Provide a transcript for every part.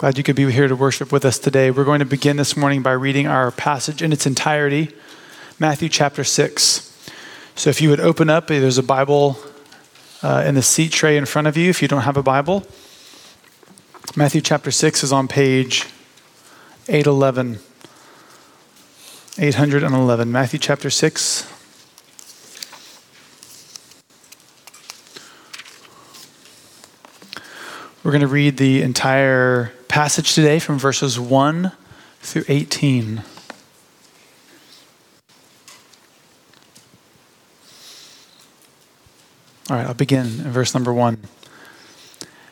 Glad you could be here to worship with us today. We're going to begin this morning by reading our passage in its entirety, Matthew chapter 6. So if you would open up, there's a Bible uh, in the seat tray in front of you if you don't have a Bible. Matthew chapter 6 is on page 811. 811. Matthew chapter 6. We're going to read the entire passage today from verses 1 through 18. All right, I'll begin in verse number 1.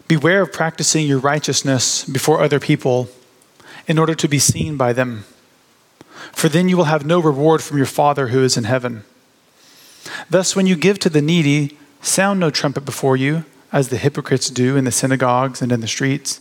Beware of practicing your righteousness before other people in order to be seen by them, for then you will have no reward from your Father who is in heaven. Thus, when you give to the needy, sound no trumpet before you as the hypocrites do in the synagogues and in the streets,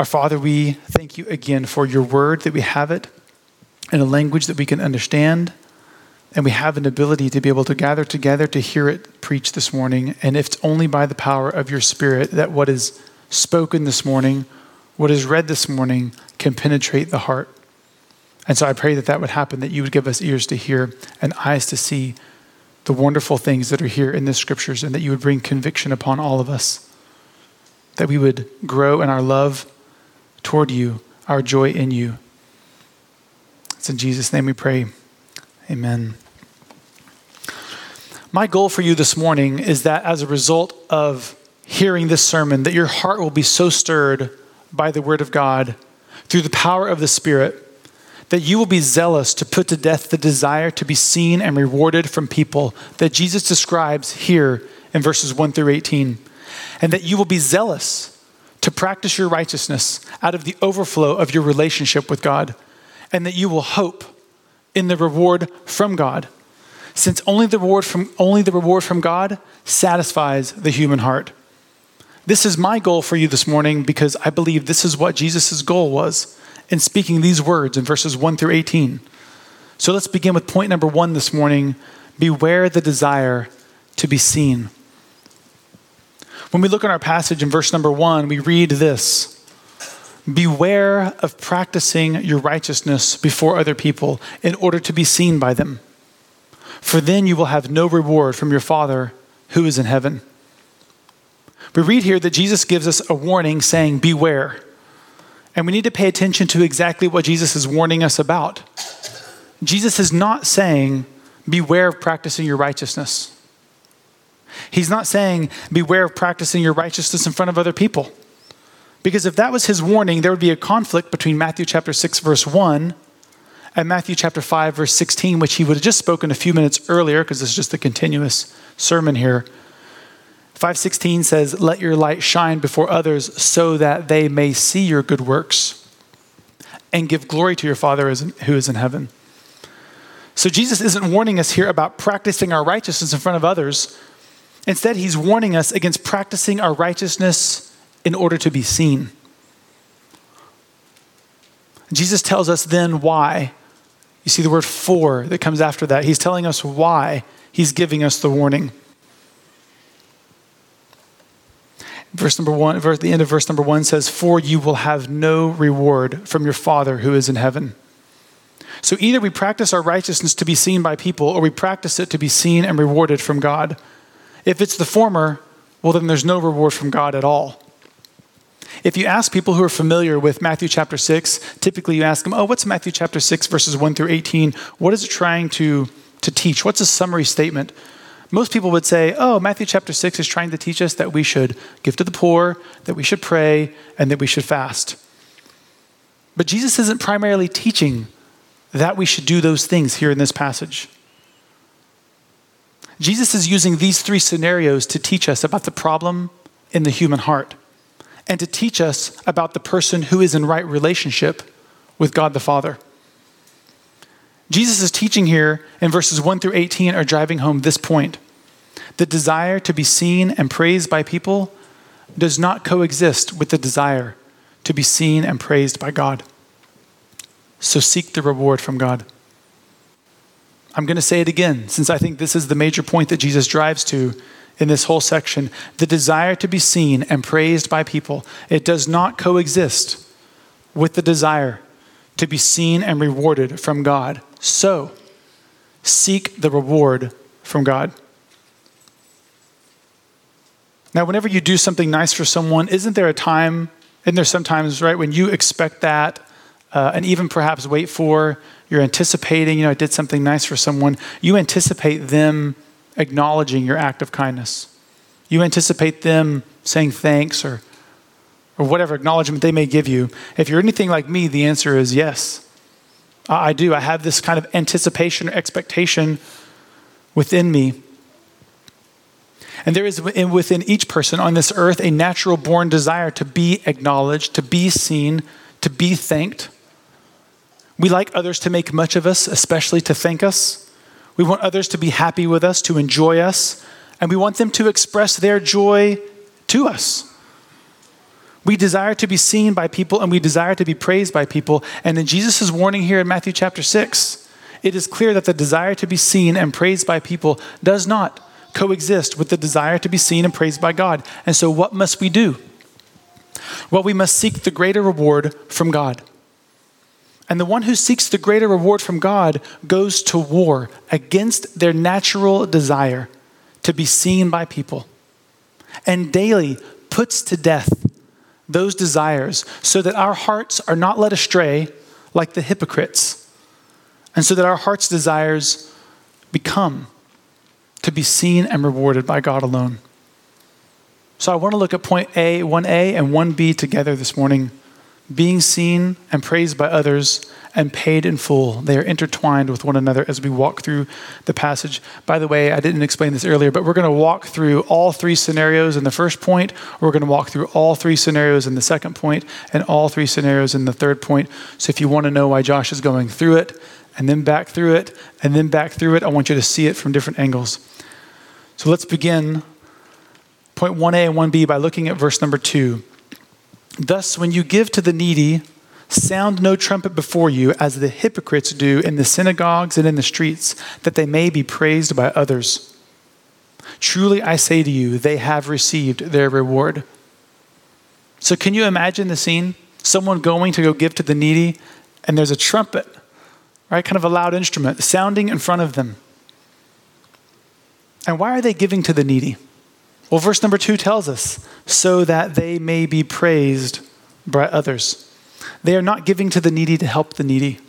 Our Father, we thank you again for your Word, that we have it in a language that we can understand, and we have an ability to be able to gather together to hear it preached this morning. And if it's only by the power of your Spirit that what is spoken this morning, what is read this morning, can penetrate the heart. And so I pray that that would happen, that you would give us ears to hear and eyes to see the wonderful things that are here in the scriptures and that you would bring conviction upon all of us. That we would grow in our love toward you, our joy in you. It's in Jesus' name we pray. Amen. My goal for you this morning is that as a result of hearing this sermon, that your heart will be so stirred by the Word of God through the power of the Spirit that you will be zealous to put to death the desire to be seen and rewarded from people that Jesus describes here in verses 1 through 18, and that you will be zealous to practice your righteousness out of the overflow of your relationship with God, and that you will hope in the reward from God, since only the reward from, only the reward from God satisfies the human heart. This is my goal for you this morning because I believe this is what Jesus' goal was in speaking these words in verses 1 through 18. So let's begin with point number one this morning beware the desire to be seen. When we look at our passage in verse number one, we read this Beware of practicing your righteousness before other people in order to be seen by them, for then you will have no reward from your Father who is in heaven. We read here that Jesus gives us a warning saying, Beware. And we need to pay attention to exactly what Jesus is warning us about. Jesus is not saying, beware of practicing your righteousness. He's not saying, beware of practicing your righteousness in front of other people. Because if that was his warning, there would be a conflict between Matthew chapter 6, verse 1 and Matthew chapter 5, verse 16, which he would have just spoken a few minutes earlier, because this is just a continuous sermon here. 516 says, Let your light shine before others so that they may see your good works and give glory to your Father who is in heaven. So Jesus isn't warning us here about practicing our righteousness in front of others. Instead, he's warning us against practicing our righteousness in order to be seen. Jesus tells us then why. You see the word for that comes after that. He's telling us why he's giving us the warning. Verse number one, verse, the end of verse number one says, For you will have no reward from your Father who is in heaven. So either we practice our righteousness to be seen by people, or we practice it to be seen and rewarded from God. If it's the former, well, then there's no reward from God at all. If you ask people who are familiar with Matthew chapter 6, typically you ask them, Oh, what's Matthew chapter 6, verses 1 through 18? What is it trying to, to teach? What's a summary statement? Most people would say, Oh, Matthew chapter 6 is trying to teach us that we should give to the poor, that we should pray, and that we should fast. But Jesus isn't primarily teaching that we should do those things here in this passage. Jesus is using these three scenarios to teach us about the problem in the human heart and to teach us about the person who is in right relationship with God the Father. Jesus' is teaching here in verses 1 through 18 are driving home this point. The desire to be seen and praised by people does not coexist with the desire to be seen and praised by God. So seek the reward from God. I'm going to say it again, since I think this is the major point that Jesus drives to in this whole section. The desire to be seen and praised by people, it does not coexist with the desire to be seen and rewarded from God. So, seek the reward from God. Now, whenever you do something nice for someone, isn't there a time, isn't there sometimes, right, when you expect that uh, and even perhaps wait for, you're anticipating, you know, I did something nice for someone, you anticipate them acknowledging your act of kindness. You anticipate them saying thanks or, or whatever acknowledgement they may give you. If you're anything like me, the answer is yes. I do. I have this kind of anticipation or expectation within me. And there is within each person on this earth a natural born desire to be acknowledged, to be seen, to be thanked. We like others to make much of us, especially to thank us. We want others to be happy with us, to enjoy us, and we want them to express their joy to us. We desire to be seen by people and we desire to be praised by people. And in Jesus' warning here in Matthew chapter 6, it is clear that the desire to be seen and praised by people does not coexist with the desire to be seen and praised by God. And so, what must we do? Well, we must seek the greater reward from God. And the one who seeks the greater reward from God goes to war against their natural desire to be seen by people and daily puts to death those desires so that our hearts are not led astray like the hypocrites and so that our heart's desires become to be seen and rewarded by God alone. So I want to look at point A, 1A and 1B together this morning being seen and praised by others, and paid in full. They are intertwined with one another as we walk through the passage. By the way, I didn't explain this earlier, but we're going to walk through all three scenarios in the first point. We're going to walk through all three scenarios in the second point, and all three scenarios in the third point. So if you want to know why Josh is going through it, and then back through it, and then back through it, I want you to see it from different angles. So let's begin point 1a and 1b by looking at verse number 2. Thus, when you give to the needy, sound no trumpet before you, as the hypocrites do in the synagogues and in the streets, that they may be praised by others. Truly, I say to you, they have received their reward. So, can you imagine the scene? Someone going to go give to the needy, and there's a trumpet, right? Kind of a loud instrument sounding in front of them. And why are they giving to the needy? Well, verse number two tells us so that they may be praised by others. They are not giving to the needy to help the needy,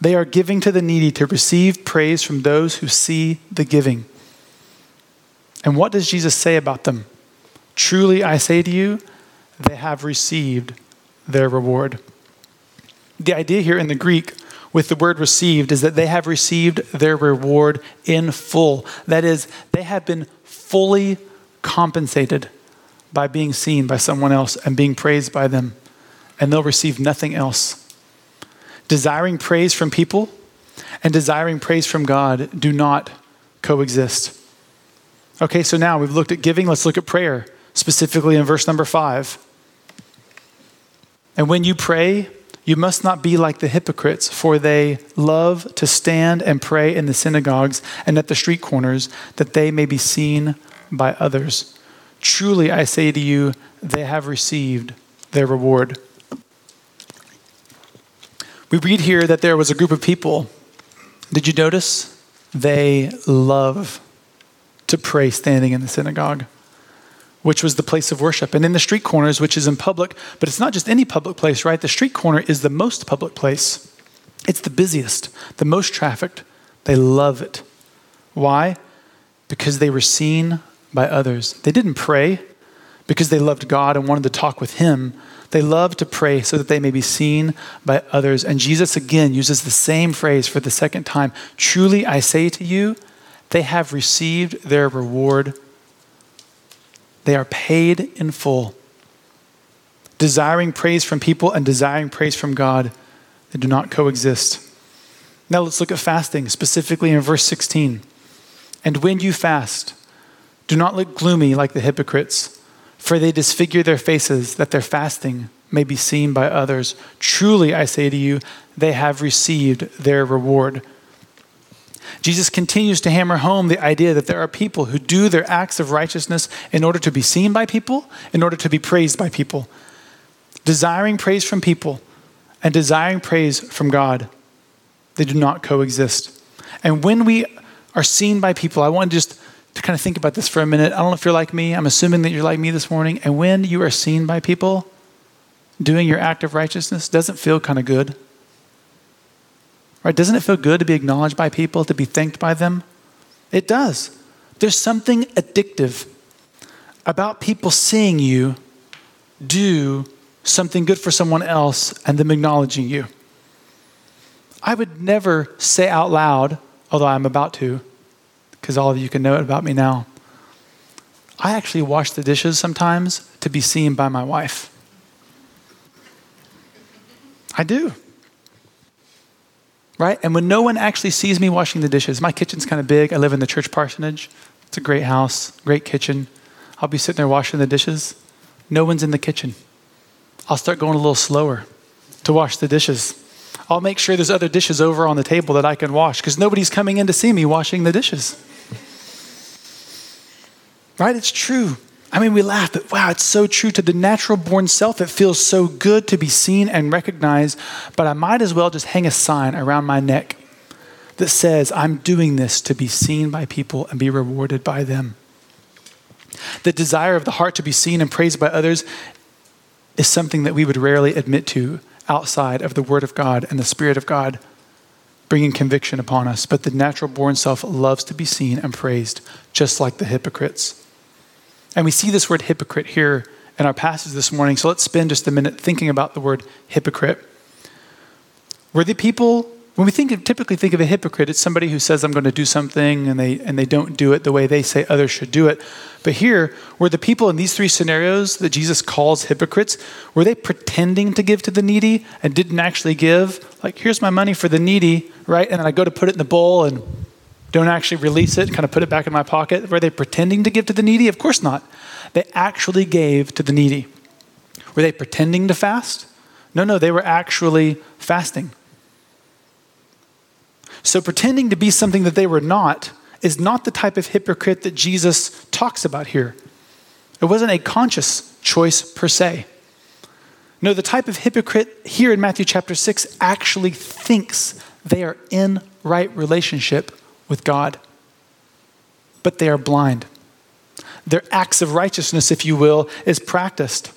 they are giving to the needy to receive praise from those who see the giving. And what does Jesus say about them? Truly, I say to you, they have received their reward. The idea here in the Greek with the word received is that they have received their reward in full. That is, they have been fully compensated by being seen by someone else and being praised by them, and they'll receive nothing else. Desiring praise from people and desiring praise from God do not coexist. Okay, so now we've looked at giving, let's look at prayer, specifically in verse number five. And when you pray, you must not be like the hypocrites, for they love to stand and pray in the synagogues and at the street corners, that they may be seen by others. Truly, I say to you, they have received their reward. We read here that there was a group of people. Did you notice? They love to pray standing in the synagogue, which was the place of worship, and in the street corners, which is in public, but it's not just any public place, right? The street corner is the most public place. It's the busiest, the most trafficked. They love it. Why? Because they were seen by others. They didn't pray because they loved God and wanted to talk with Him. They loved to pray so that they may be seen by others. And Jesus again uses the same phrase for the second time Truly I say to you, they have received their reward. They are paid in full. Desiring praise from people and desiring praise from God, they do not coexist. Now let's look at fasting, specifically in verse 16. And when you fast, do not look gloomy like the hypocrites, for they disfigure their faces that their fasting may be seen by others. Truly, I say to you, they have received their reward. Jesus continues to hammer home the idea that there are people who do their acts of righteousness in order to be seen by people, in order to be praised by people. Desiring praise from people and desiring praise from God, they do not coexist. And when we are seen by people, I want to just to kind of think about this for a minute. I don't know if you're like me. I'm assuming that you're like me this morning. And when you are seen by people doing your act of righteousness, doesn't feel kind of good. Right? Doesn't it feel good to be acknowledged by people, to be thanked by them? It does. There's something addictive about people seeing you do something good for someone else and them acknowledging you. I would never say out loud, although I'm about to, because all of you can know it about me now. I actually wash the dishes sometimes to be seen by my wife. I do. Right? And when no one actually sees me washing the dishes, my kitchen's kind of big. I live in the church parsonage. It's a great house, great kitchen. I'll be sitting there washing the dishes. No one's in the kitchen. I'll start going a little slower to wash the dishes. I'll make sure there's other dishes over on the table that I can wash because nobody's coming in to see me washing the dishes. Right? It's true. I mean, we laugh, but wow, it's so true to the natural born self. It feels so good to be seen and recognized, but I might as well just hang a sign around my neck that says, I'm doing this to be seen by people and be rewarded by them. The desire of the heart to be seen and praised by others is something that we would rarely admit to outside of the Word of God and the Spirit of God bringing conviction upon us. But the natural born self loves to be seen and praised, just like the hypocrites. And we see this word hypocrite here in our passage this morning. So let's spend just a minute thinking about the word hypocrite. Were the people, when we think of, typically think of a hypocrite, it's somebody who says, I'm going to do something and they, and they don't do it the way they say others should do it. But here, were the people in these three scenarios that Jesus calls hypocrites, were they pretending to give to the needy and didn't actually give? Like, here's my money for the needy, right? And then I go to put it in the bowl and don't actually release it, kind of put it back in my pocket. Were they pretending to give to the needy? Of course not. They actually gave to the needy. Were they pretending to fast? No, no, they were actually fasting. So pretending to be something that they were not is not the type of hypocrite that Jesus talks about here. It wasn't a conscious choice per se. No, the type of hypocrite here in Matthew chapter 6 actually thinks they are in right relationship with God, but they are blind. Their acts of righteousness, if you will, is practiced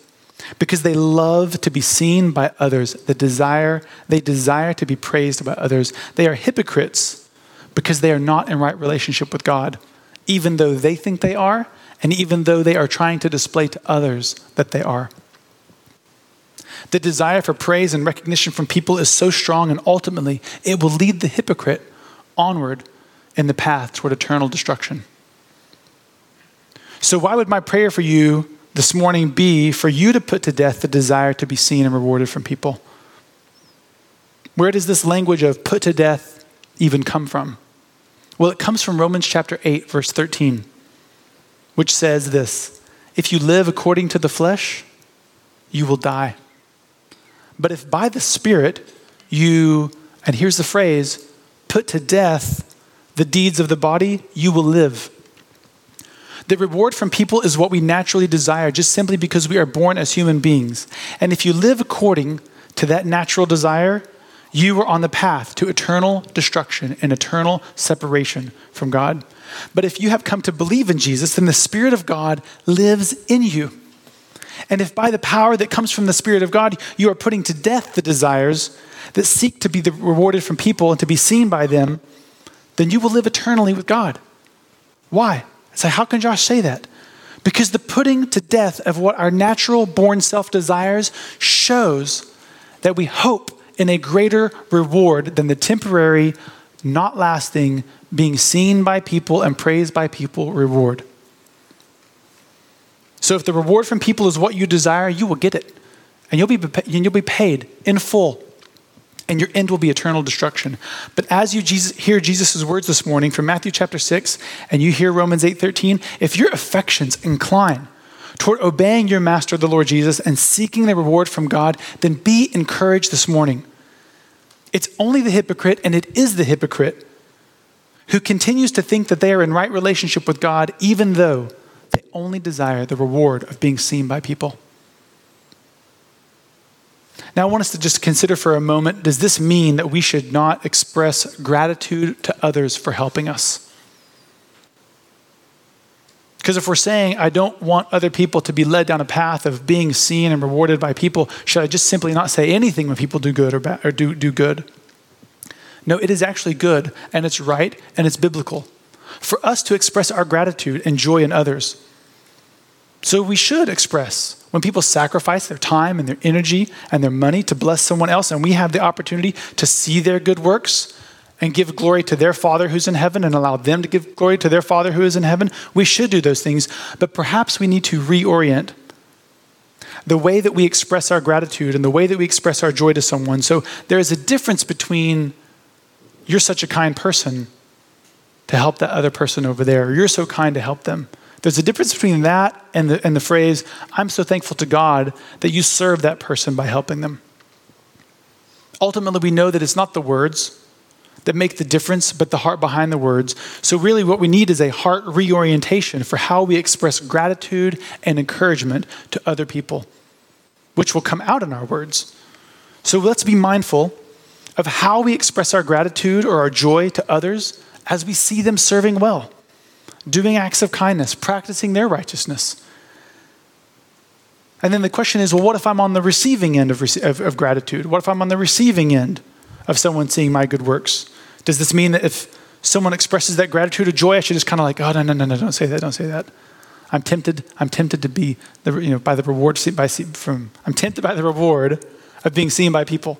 because they love to be seen by others. The desire, they desire to be praised by others. They are hypocrites because they are not in right relationship with God, even though they think they are, and even though they are trying to display to others that they are. The desire for praise and recognition from people is so strong, and ultimately, it will lead the hypocrite onward in the path toward eternal destruction. So, why would my prayer for you this morning be for you to put to death the desire to be seen and rewarded from people? Where does this language of put to death even come from? Well, it comes from Romans chapter 8, verse 13, which says this If you live according to the flesh, you will die. But if by the Spirit you, and here's the phrase, put to death the deeds of the body, you will live. The reward from people is what we naturally desire just simply because we are born as human beings. And if you live according to that natural desire, you are on the path to eternal destruction and eternal separation from God. But if you have come to believe in Jesus, then the Spirit of God lives in you. And if by the power that comes from the Spirit of God, you are putting to death the desires that seek to be rewarded from people and to be seen by them, then you will live eternally with God. Why? Say, how can Josh say that? Because the putting to death of what our natural born self desires shows that we hope in a greater reward than the temporary, not lasting, being seen by people and praised by people reward. So if the reward from people is what you desire, you will get it. And you'll be, and you'll be paid in full. And your end will be eternal destruction. But as you Jesus, hear Jesus' words this morning from Matthew chapter 6 and you hear Romans 8:13, if your affections incline toward obeying your master, the Lord Jesus, and seeking the reward from God, then be encouraged this morning. It's only the hypocrite, and it is the hypocrite, who continues to think that they are in right relationship with God, even though they only desire the reward of being seen by people. Now, I want us to just consider for a moment does this mean that we should not express gratitude to others for helping us? Because if we're saying, I don't want other people to be led down a path of being seen and rewarded by people, should I just simply not say anything when people do good or, bad, or do, do good? No, it is actually good and it's right and it's biblical for us to express our gratitude and joy in others. So we should express when people sacrifice their time and their energy and their money to bless someone else, and we have the opportunity to see their good works and give glory to their Father who's in heaven and allow them to give glory to their Father who is in heaven, we should do those things. But perhaps we need to reorient the way that we express our gratitude and the way that we express our joy to someone. So there is a difference between you're such a kind person to help that other person over there, or you're so kind to help them. There's a difference between that and the, and the phrase, I'm so thankful to God that you serve that person by helping them. Ultimately, we know that it's not the words that make the difference, but the heart behind the words. So, really, what we need is a heart reorientation for how we express gratitude and encouragement to other people, which will come out in our words. So, let's be mindful of how we express our gratitude or our joy to others as we see them serving well doing acts of kindness, practicing their righteousness. And then the question is well, what if I'm on the receiving end of, of, of, gratitude? What if I'm on the receiving end of someone seeing my good works? Does this mean that if someone expresses that gratitude or joy, I should just kind of like, oh, no, no, no, no, don't say that, don't say that. I'm tempted, I'm tempted to be, the, you know, by the reward, by, from, I'm tempted by the reward of being seen by people.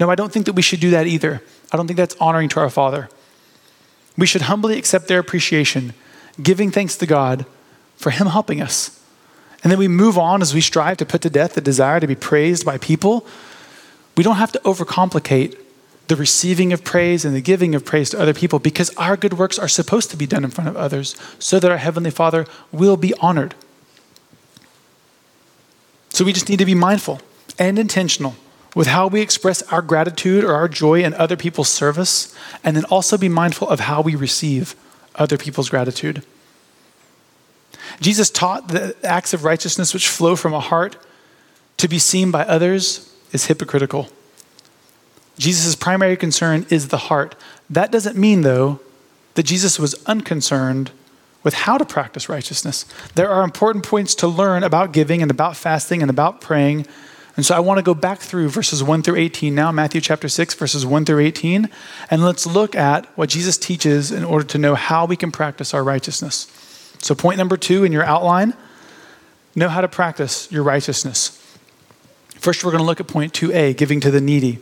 No, I don't think that we should do that either. I don't think that's honoring to our Father. We should humbly accept their appreciation giving thanks to God for Him helping us. And then we move on as we strive to put to death the desire to be praised by people. We don't have to overcomplicate the receiving of praise and the giving of praise to other people because our good works are supposed to be done in front of others so that our Heavenly Father will be honored. So we just need to be mindful and intentional with how we express our gratitude or our joy in other people's service, and then also be mindful of how we receive other people's gratitude. Jesus taught that acts of righteousness which flow from a heart to be seen by others is hypocritical. Jesus' primary concern is the heart. That doesn't mean, though, that Jesus was unconcerned with how to practice righteousness. There are important points to learn about giving and about fasting and about praying and so I want to go back through verses 1 through 18 now, Matthew chapter 6, verses 1 through 18, and let's look at what Jesus teaches in order to know how we can practice our righteousness. So, point number two in your outline know how to practice your righteousness. First, we're going to look at point 2a, giving to the needy.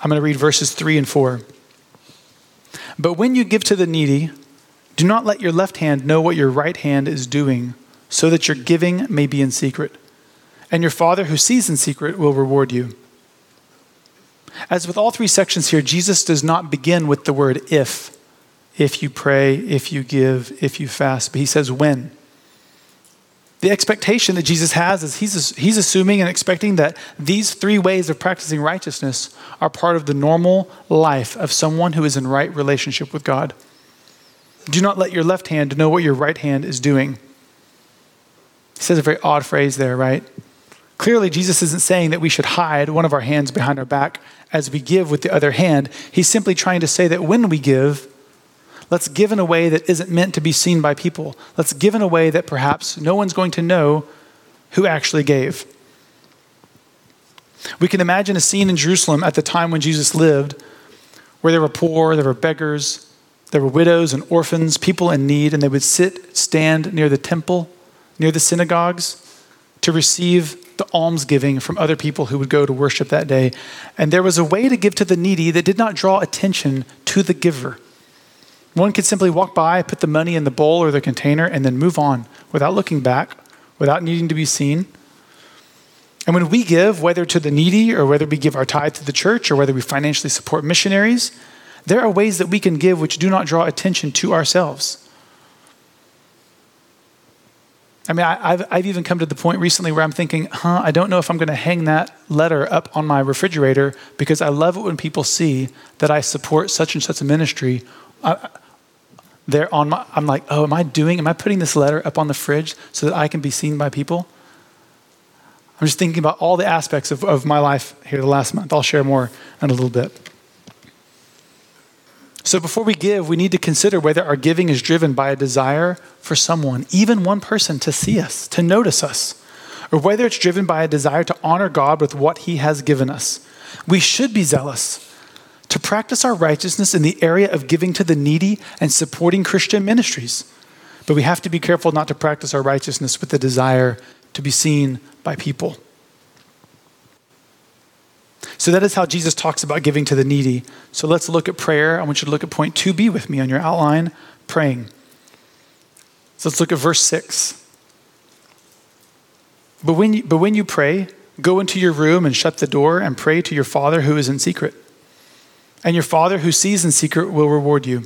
I'm going to read verses 3 and 4. But when you give to the needy, do not let your left hand know what your right hand is doing, so that your giving may be in secret. And your Father who sees in secret will reward you. As with all three sections here, Jesus does not begin with the word if. If you pray, if you give, if you fast, but he says when. The expectation that Jesus has is he's, he's assuming and expecting that these three ways of practicing righteousness are part of the normal life of someone who is in right relationship with God. Do not let your left hand know what your right hand is doing. He says a very odd phrase there, right? Clearly, Jesus isn't saying that we should hide one of our hands behind our back as we give with the other hand. He's simply trying to say that when we give, let's give in a way that isn't meant to be seen by people. Let's give in a way that perhaps no one's going to know who actually gave. We can imagine a scene in Jerusalem at the time when Jesus lived where there were poor, there were beggars, there were widows and orphans, people in need, and they would sit, stand near the temple, near the synagogues to receive the almsgiving from other people who would go to worship that day. And there was a way to give to the needy that did not draw attention to the giver. One could simply walk by, put the money in the bowl or the container, and then move on without looking back, without needing to be seen. And when we give, whether to the needy or whether we give our tithe to the church or whether we financially support missionaries, there are ways that we can give which do not draw attention to ourselves. I mean, I, have I've even come to the point recently where I'm thinking, huh, I don't know if I'm going to hang that letter up on my refrigerator because I love it when people see that I support such and such a ministry. I, they're on my, I'm like, oh, am I doing, am I putting this letter up on the fridge so that I can be seen by people? I'm just thinking about all the aspects of, of my life here the last month. I'll share more in a little bit. So before we give, we need to consider whether our giving is driven by a desire for someone, even one person, to see us, to notice us, or whether it's driven by a desire to honor God with what He has given us. We should be zealous to practice our righteousness in the area of giving to the needy and supporting Christian ministries. But we have to be careful not to practice our righteousness with the desire to be seen by people. So that is how Jesus talks about giving to the needy. So let's look at prayer. I want you to look at point 2b with me on your outline praying. So let's look at verse 6. But when you, but when you pray, go into your room and shut the door and pray to your Father who is in secret. And your Father who sees in secret will reward you.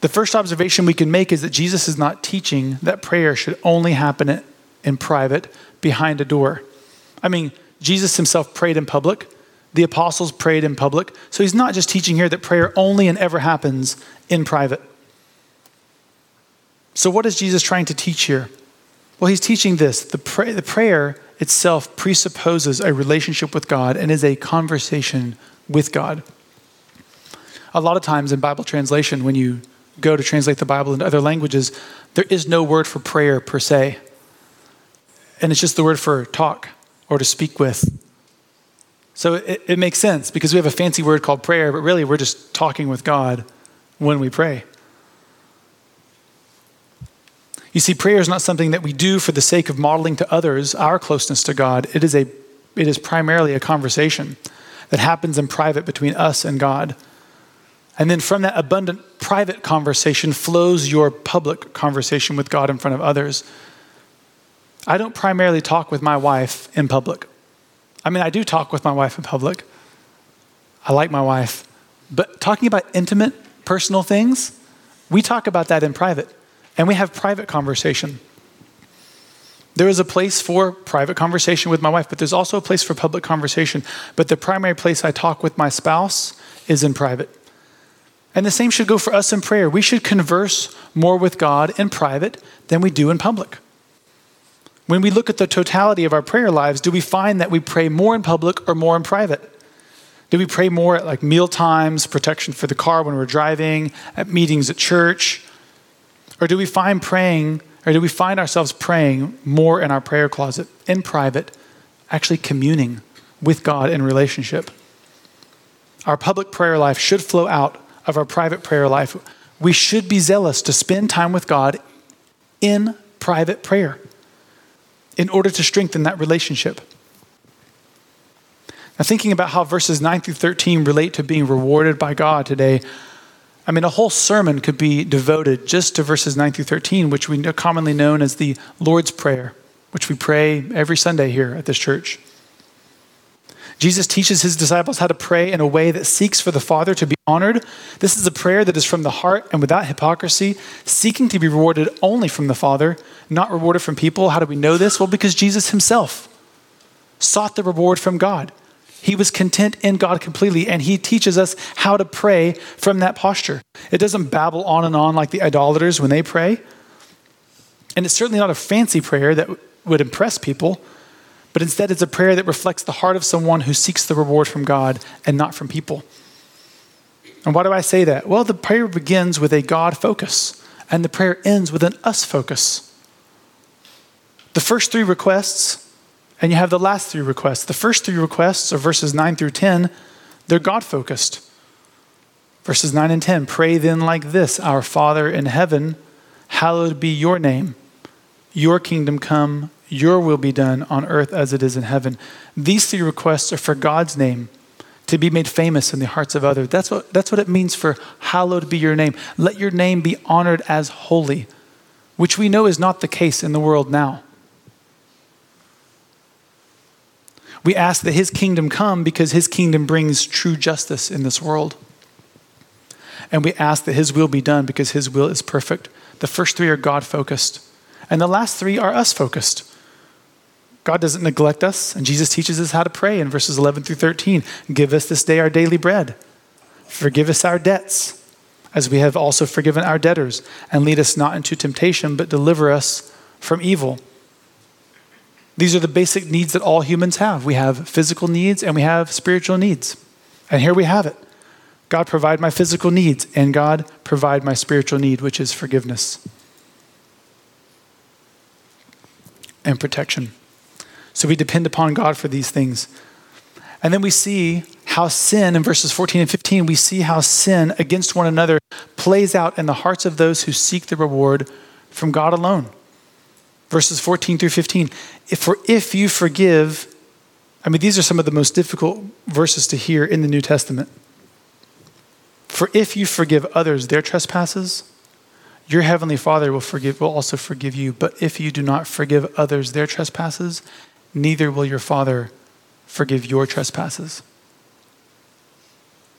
The first observation we can make is that Jesus is not teaching that prayer should only happen in private behind a door. I mean, Jesus himself prayed in public. The apostles prayed in public. So he's not just teaching here that prayer only and ever happens in private. So, what is Jesus trying to teach here? Well, he's teaching this the, the prayer itself presupposes a relationship with God and is a conversation with God. A lot of times in Bible translation, when you go to translate the Bible into other languages, there is no word for prayer per se. And it's just the word for talk or to speak with. So it, it makes sense because we have a fancy word called prayer, but really we're just talking with God when we pray. You see, prayer is not something that we do for the sake of modeling to others our closeness to God. It is, a, it is primarily a conversation that happens in private between us and God. And then from that abundant private conversation flows your public conversation with God in front of others. I don't primarily talk with my wife in public. I mean, I do talk with my wife in public. I like my wife. But talking about intimate, personal things, we talk about that in private. And we have private conversation. There is a place for private conversation with my wife, but there's also a place for public conversation. But the primary place I talk with my spouse is in private. And the same should go for us in prayer. We should converse more with God in private than we do in public. When we look at the totality of our prayer lives, do we find that we pray more in public or more in private? Do we pray more at like meal times, protection for the car when we're driving, at meetings at church? Or do we find praying, or do we find ourselves praying more in our prayer closet, in private, actually communing with God in relationship? Our public prayer life should flow out of our private prayer life. We should be zealous to spend time with God in private prayer. In order to strengthen that relationship. Now, thinking about how verses 9 through 13 relate to being rewarded by God today, I mean, a whole sermon could be devoted just to verses 9 through 13, which we know commonly known as the Lord's Prayer, which we pray every Sunday here at this church. Jesus teaches his disciples how to pray in a way that seeks for the Father to be honored. This is a prayer that is from the heart and without hypocrisy, seeking to be rewarded only from the Father, not rewarded from people. How do we know this? Well, because Jesus himself sought the reward from God. He was content in God completely, and he teaches us how to pray from that posture. It doesn't babble on and on like the idolaters when they pray. And it's certainly not a fancy prayer that would impress people, but instead it's a prayer that reflects the heart of someone who seeks the reward from God and not from people. And why do I say that? Well, the prayer begins with a God focus, and the prayer ends with an us focus. The first three requests and you have the last three requests. The first three requests are verses 9 through 10, they're God focused. Verses 9 and 10 Pray then like this Our Father in heaven, hallowed be your name. Your kingdom come, your will be done on earth as it is in heaven. These three requests are for God's name to be made famous in the hearts of others. That's what, that's what it means for hallowed be your name. Let your name be honored as holy, which we know is not the case in the world now. We ask that his kingdom come because his kingdom brings true justice in this world. And we ask that his will be done because his will is perfect. The first three are God focused, and the last three are us focused. God doesn't neglect us, and Jesus teaches us how to pray in verses 11 through 13. Give us this day our daily bread. Forgive us our debts, as we have also forgiven our debtors. And lead us not into temptation, but deliver us from evil. These are the basic needs that all humans have. We have physical needs and we have spiritual needs. And here we have it God provide my physical needs, and God provide my spiritual need, which is forgiveness and protection. So we depend upon God for these things. And then we see how sin, in verses 14 and 15, we see how sin against one another plays out in the hearts of those who seek the reward from God alone verses 14 through 15. If, for if you forgive, I mean, these are some of the most difficult verses to hear in the New Testament. For if you forgive others their trespasses, your heavenly Father will forgive will also forgive you. But if you do not forgive others their trespasses, neither will your Father forgive your trespasses.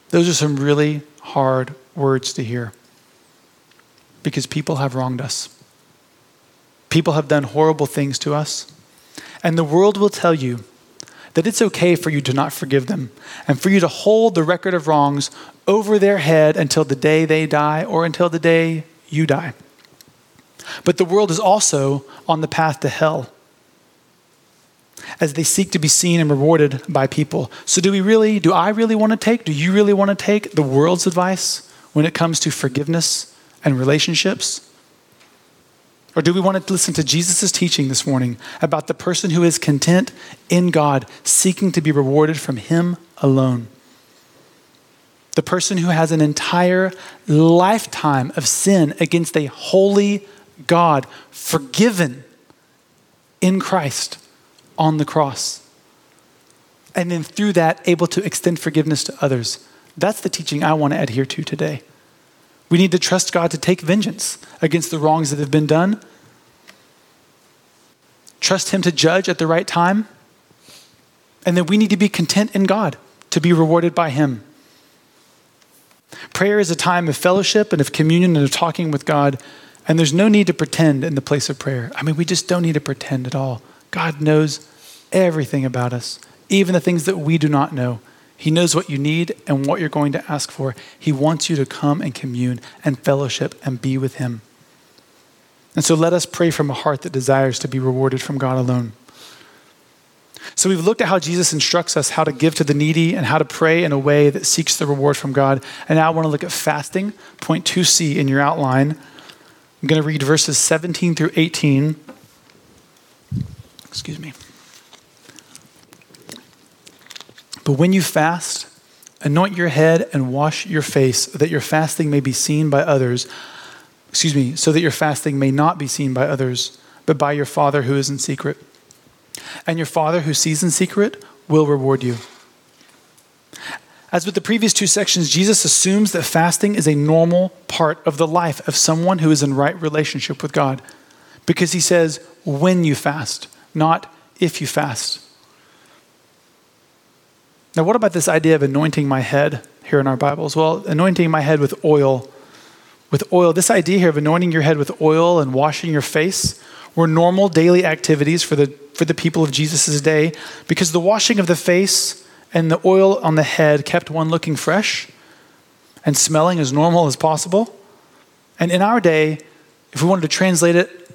Those are some really hard words to hear because people have wronged us. People have done horrible things to us. And the world will tell you that it's okay for you to not forgive them and for you to hold the record of wrongs over their head until the day they die or until the day you die. But the world is also on the path to hell as they seek to be seen and rewarded by people. So, do we really, do I really want to take, do you really want to take the world's advice when it comes to forgiveness and relationships? Or do we want to listen to Jesus' teaching this morning about the person who is content in God, seeking to be rewarded from Him alone? The person who has an entire lifetime of sin against a holy God, forgiven in Christ on the cross. And then through that, able to extend forgiveness to others. That's the teaching I want to adhere to today. We need to trust God to take vengeance against the wrongs that have been done. Trust Him to judge at the right time. And then we need to be content in God to be rewarded by Him. Prayer is a time of fellowship and of communion and of talking with God. And there's no need to pretend in the place of prayer. I mean, we just don't need to pretend at all. God knows everything about us, even the things that we do not know. He knows what you need and what you're going to ask for. He wants you to come and commune and fellowship and be with Him. And so let us pray from a heart that desires to be rewarded from God alone. So we've looked at how Jesus instructs us how to give to the needy and how to pray in a way that seeks the reward from God. And now I want to look at fasting, point 2c in your outline. I'm going to read verses 17 through 18. Excuse me. But when you fast, anoint your head and wash your face, that your fasting may be seen by others. Excuse me, so that your fasting may not be seen by others, but by your Father who is in secret. and your Father who sees in secret will reward you. As with the previous two sections, Jesus assumes that fasting is a normal part of the life of someone who is in right relationship with God. Because he says, when you fast, not if you fast. Now, what about this idea of anointing my head here in our Bibles? Well, anointing my head with oil. With oil, this idea here of anointing your head with oil and washing your face were normal daily activities for the, for the people of Jesus' day because the washing of the face and the oil on the head kept one looking fresh and smelling as normal as possible. And in our day, if we wanted to translate it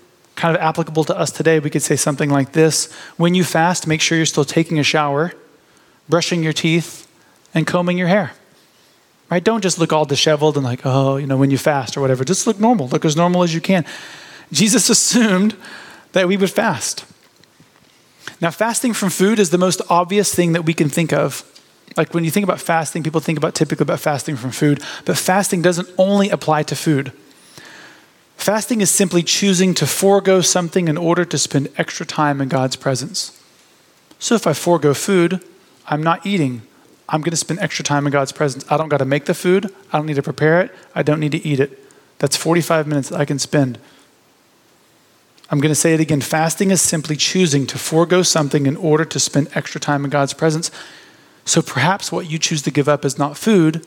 kind of applicable to us today, we could say something like this When you fast, make sure you're still taking a shower, brushing your teeth, and combing your hair. Right? Don't just look all disheveled and like, oh, you know, when you fast or whatever. Just look normal. Look as normal as you can. Jesus assumed that we would fast. Now, fasting from food is the most obvious thing that we can think of. Like when you think about fasting, people think about typically about fasting from food, but fasting doesn't only apply to food. Fasting is simply choosing to forego something in order to spend extra time in God's presence. So if I forego food, I'm not eating. I'm going to spend extra time in God's presence. I don't got to make the food. I don't need to prepare it. I don't need to eat it. That's 45 minutes that I can spend. I'm going to say it again. Fasting is simply choosing to forego something in order to spend extra time in God's presence. So perhaps what you choose to give up is not food,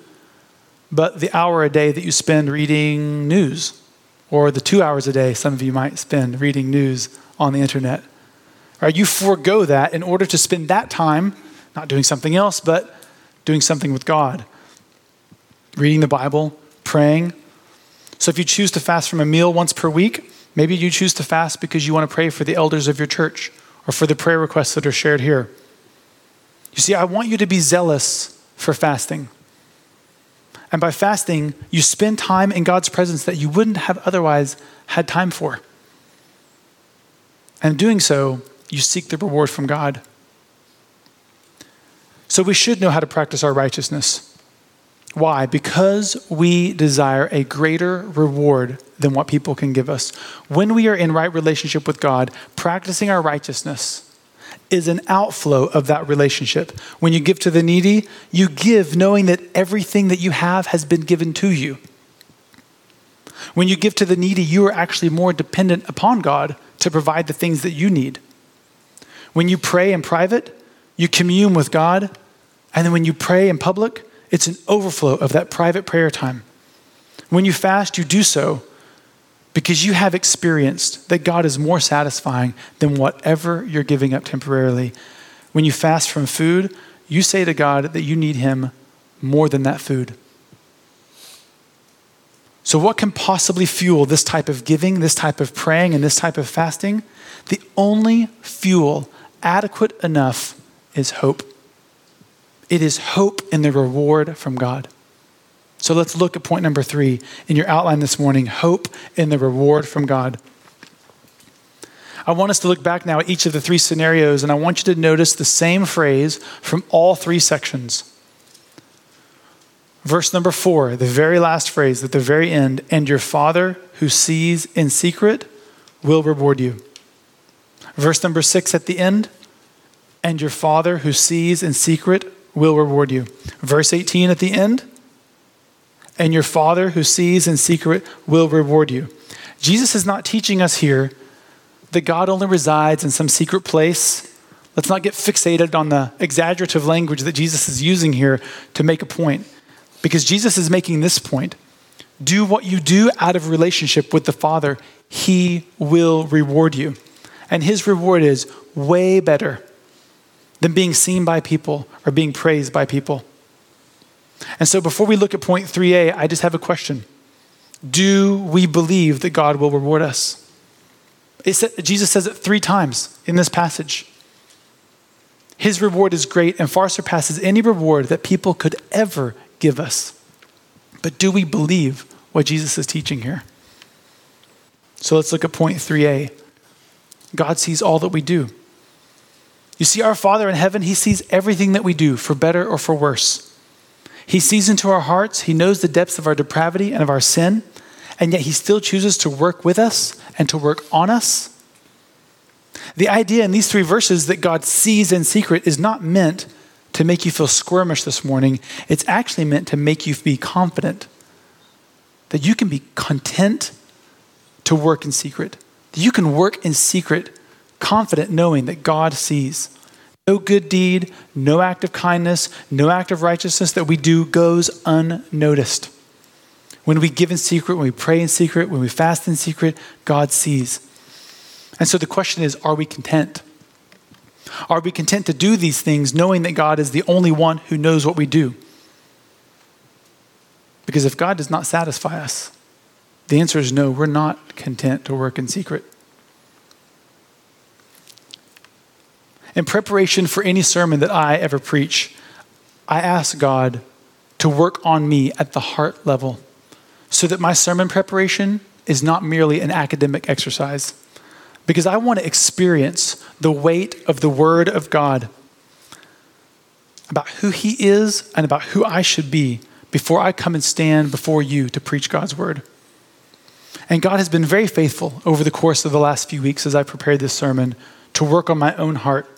but the hour a day that you spend reading news or the two hours a day some of you might spend reading news on the internet. Right? You forego that in order to spend that time not doing something else, but doing something with God. Reading the Bible, praying. So if you choose to fast from a meal once per week, maybe you choose to fast because you want to pray for the elders of your church or for the prayer requests that are shared here. You see, I want you to be zealous for fasting. And by fasting, you spend time in God's presence that you wouldn't have otherwise had time for. And doing so, you seek the reward from God. So we should know how to practice our righteousness. Why? Because we desire a greater reward than what people can give us. When we are in right relationship with God, practicing our righteousness is an outflow of that relationship. When you give to the needy, you give knowing that everything that you have has been given to you. When you give to the needy, you are actually more dependent upon God to provide the things that you need. When you pray in private, you commune with God, and then when you pray in public, it's an overflow of that private prayer time. When you fast, you do so because you have experienced that God is more satisfying than whatever you're giving up temporarily. When you fast from food, you say to God that you need Him more than that food. So, what can possibly fuel this type of giving, this type of praying, and this type of fasting? The only fuel adequate enough is hope. It is hope in the reward from God. So let's look at point number three in your outline this morning hope in the reward from God. I want us to look back now at each of the three scenarios, and I want you to notice the same phrase from all three sections. Verse number four, the very last phrase at the very end, and your Father who sees in secret will reward you. Verse number six at the end, and your Father who sees in secret will reward you. Verse 18 at the end, and your Father who sees in secret will reward you. Jesus is not teaching us here that God only resides in some secret place. Let's not get fixated on the exaggerative language that Jesus is using here to make a point, because Jesus is making this point. Do what you do out of relationship with the Father, He will reward you. And His reward is way better than being seen by people or being praised by people. And so before we look at point 3a, I just have a question. Do we believe that God will reward us? Said, Jesus says it three times in this passage. His reward is great and far surpasses any reward that people could ever give us. But do we believe what Jesus is teaching here? So let's look at point 3a. God sees all that we do. You see, our Father in heaven, He sees everything that we do, for better or for worse. He sees into our hearts, He knows the depths of our depravity and of our sin, and yet He still chooses to work with us and to work on us. The idea in these three verses that God sees in secret is not meant to make you feel squirmish this morning. It's actually meant to make you be confident that you can be content to work in secret, that you can work in secret, confident knowing that God sees. No good deed, no act of kindness, no act of righteousness that we do goes unnoticed. When we give in secret, when we pray in secret, when we fast in secret, God sees. And so the question is are we content? Are we content to do these things knowing that God is the only one who knows what we do? Because if God does not satisfy us, the answer is no, we're not content to work in secret. In preparation for any sermon that I ever preach, I ask God to work on me at the heart level so that my sermon preparation is not merely an academic exercise because I want to experience the weight of the Word of God about who He is and about who I should be before I come and stand before you to preach God's Word. And God has been very faithful over the course of the last few weeks as I prepared this sermon to work on my own heart.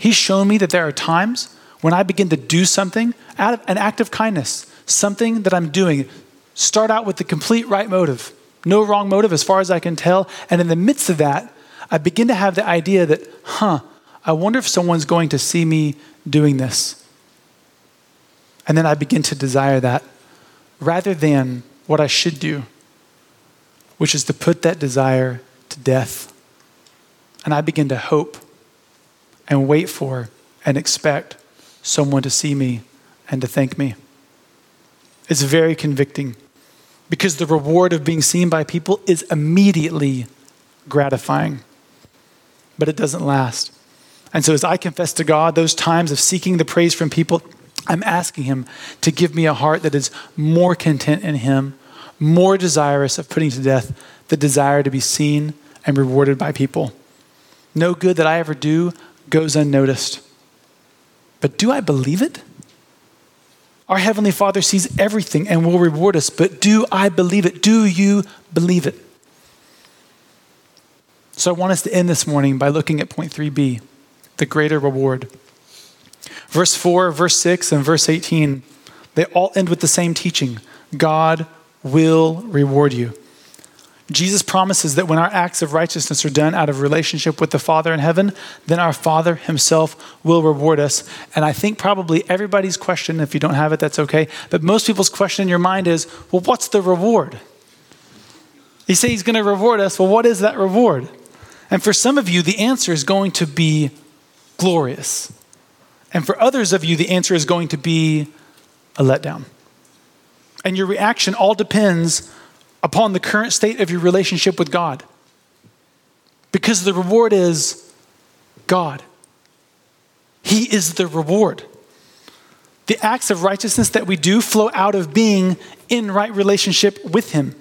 He's shown me that there are times when I begin to do something out of an act of kindness, something that I'm doing, start out with the complete right motive no wrong motive as far as I can tell. And in the midst of that, I begin to have the idea that, huh, I wonder if someone's going to see me doing this. And then I begin to desire that rather than what I should do, which is to put that desire to death. And I begin to hope and wait for and expect someone to see me and to thank me. It's very convicting because the reward of being seen by people is immediately gratifying, but it doesn't last. And so, as I confess to God those times of seeking the praise from people, I'm asking Him to give me a heart that is more content in Him, more desirous of putting to death the desire to be seen and rewarded by people. No good that I ever do goes unnoticed. But do I believe it? Our Heavenly Father sees everything and will reward us, but do I believe it? Do you believe it? So I want us to end this morning by looking at point 3b the greater reward. Verse 4, verse 6, and verse 18, they all end with the same teaching God will reward you. Jesus promises that when our acts of righteousness are done out of relationship with the Father in heaven, then our Father Himself will reward us. And I think probably everybody's question, if you don't have it, that's okay. But most people's question in your mind is, well, what's the reward? He says He's going to reward us. Well, what is that reward? And for some of you, the answer is going to be glorious. And for others of you, the answer is going to be a letdown. And your reaction all depends upon the current state of your relationship with God. Because the reward is God. He is the reward. The acts of righteousness that we do flow out of being in right relationship with Him.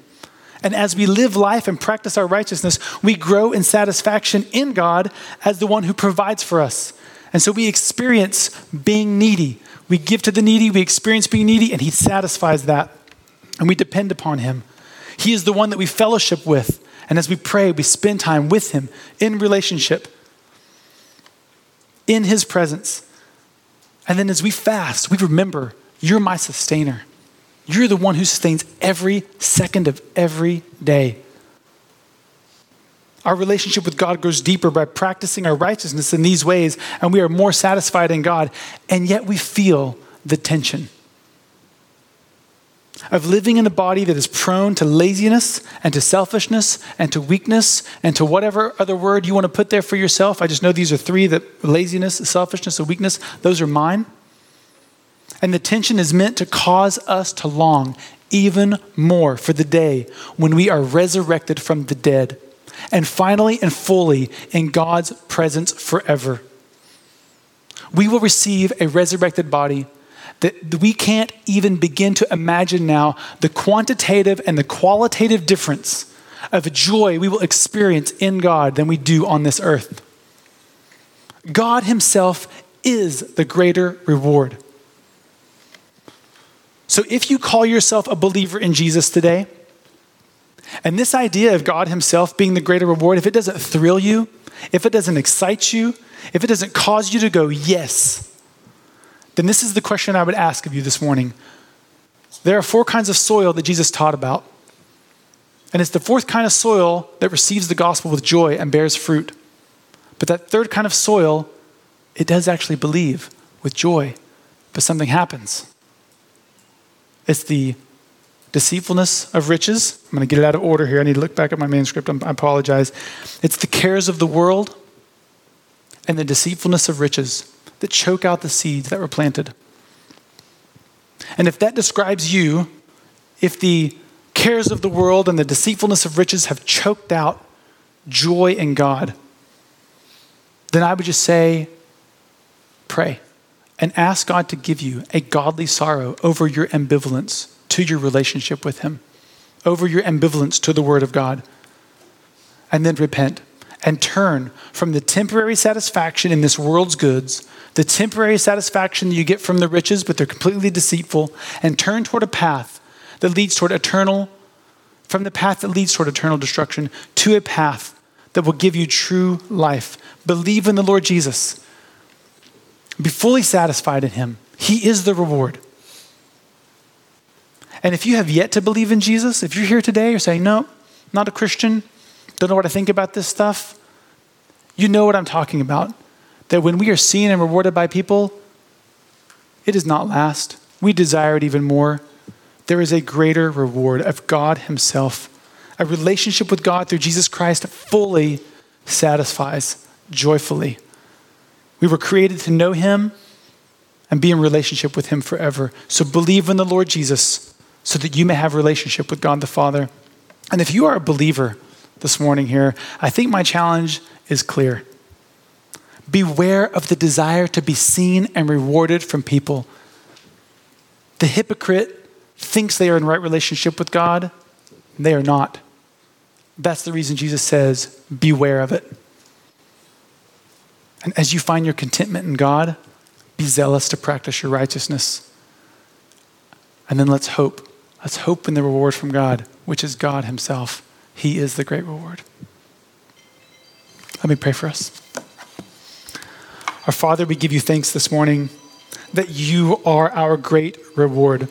And as we live life and practice our righteousness, we grow in satisfaction in God as the one who provides for us. And so we experience being needy. We give to the needy, we experience being needy, and He satisfies that. And we depend upon Him. He is the one that we fellowship with. And as we pray, we spend time with Him in relationship, in His presence. And then as we fast, we remember, You're my sustainer. You're the one who sustains every second of every day. Our relationship with God grows deeper by practicing our righteousness in these ways, and we are more satisfied in God, and yet we feel the tension of living in a body that is prone to laziness and to selfishness and to weakness and to whatever other word you want to put there for yourself. I just know these are three that laziness, selfishness, and weakness, those are mine. And the tension is meant to cause us to long even more for the day when we are resurrected from the dead and finally and fully in God's presence forever. We will receive a resurrected body that we can't even begin to imagine now the quantitative and the qualitative difference of joy we will experience in God than we do on this earth. God Himself is the greater reward. So if you call yourself a believer in Jesus today, and this idea of God Himself being the greater reward, if it doesn't thrill you, if it doesn't excite you, if it doesn't cause you to go, yes, then this is the question I would ask of you this morning. There are four kinds of soil that Jesus taught about. And it's the fourth kind of soil that receives the gospel with joy and bears fruit. But that third kind of soil, it does actually believe with joy, but something happens. It's the deceitfulness of riches. I'm going to get it out of order here. I need to look back at my manuscript. I apologize. It's the cares of the world and the deceitfulness of riches that choke out the seeds that were planted. And if that describes you, if the cares of the world and the deceitfulness of riches have choked out joy in God, then I would just say, pray and ask God to give you a godly sorrow over your ambivalence to your relationship with Him, over your ambivalence to the Word of God. And then repent and turn from the temporary satisfaction in this world's goods, the temporary satisfaction you get from the riches, but they're completely deceitful, and turn toward a path that leads toward eternal, from the path that leads toward eternal destruction to a path that will give you true life. Believe in the Lord Jesus. Be fully satisfied in Him. He is the reward. And if you have yet to believe in Jesus, if you're here today, you're saying, no, not a Christian, don't know what I think about this stuff, you know what I'm talking about. That when we are seen and rewarded by people, it does not last. We desire it even more. There is a greater reward of God Himself. A relationship with God through Jesus Christ fully satisfies joyfully. We were created to know Him and be in relationship with Him forever. So believe in the Lord Jesus so that you may have relationship with God the Father. And if you are a believer this morning here, I think my challenge is clear. Beware of the desire to be seen and rewarded from people. The hypocrite thinks they are in right relationship with God, they are not. That's the reason Jesus says, beware of it. And as you find your contentment in God, be zealous to practice your righteousness. And then let's hope. Let's hope in the reward from God, which is God Himself. He is the great reward. Let me pray for us. Our Father, we give you thanks this morning that you are our great reward,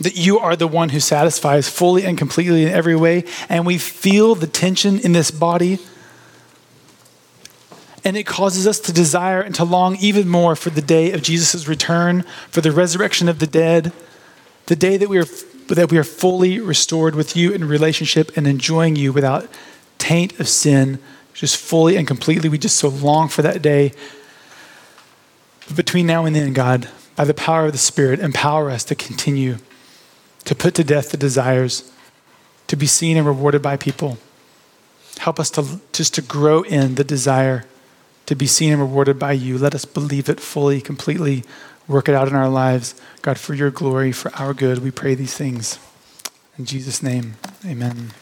that you are the one who satisfies fully and completely in every way. And we feel the tension in this body and it causes us to desire and to long even more for the day of Jesus' return, for the resurrection of the dead, the day that we are that we are fully restored with you in relationship and enjoying you without taint of sin, just fully and completely. We just so long for that day. But between now and then, God, by the power of the Spirit, empower us to continue to put to death the desires, to be seen and rewarded by people. Help us to just to grow in the desire to be seen and rewarded by you. Let us believe it fully, completely, work it out in our lives. God, for your glory, for our good, we pray these things. In Jesus' name, amen.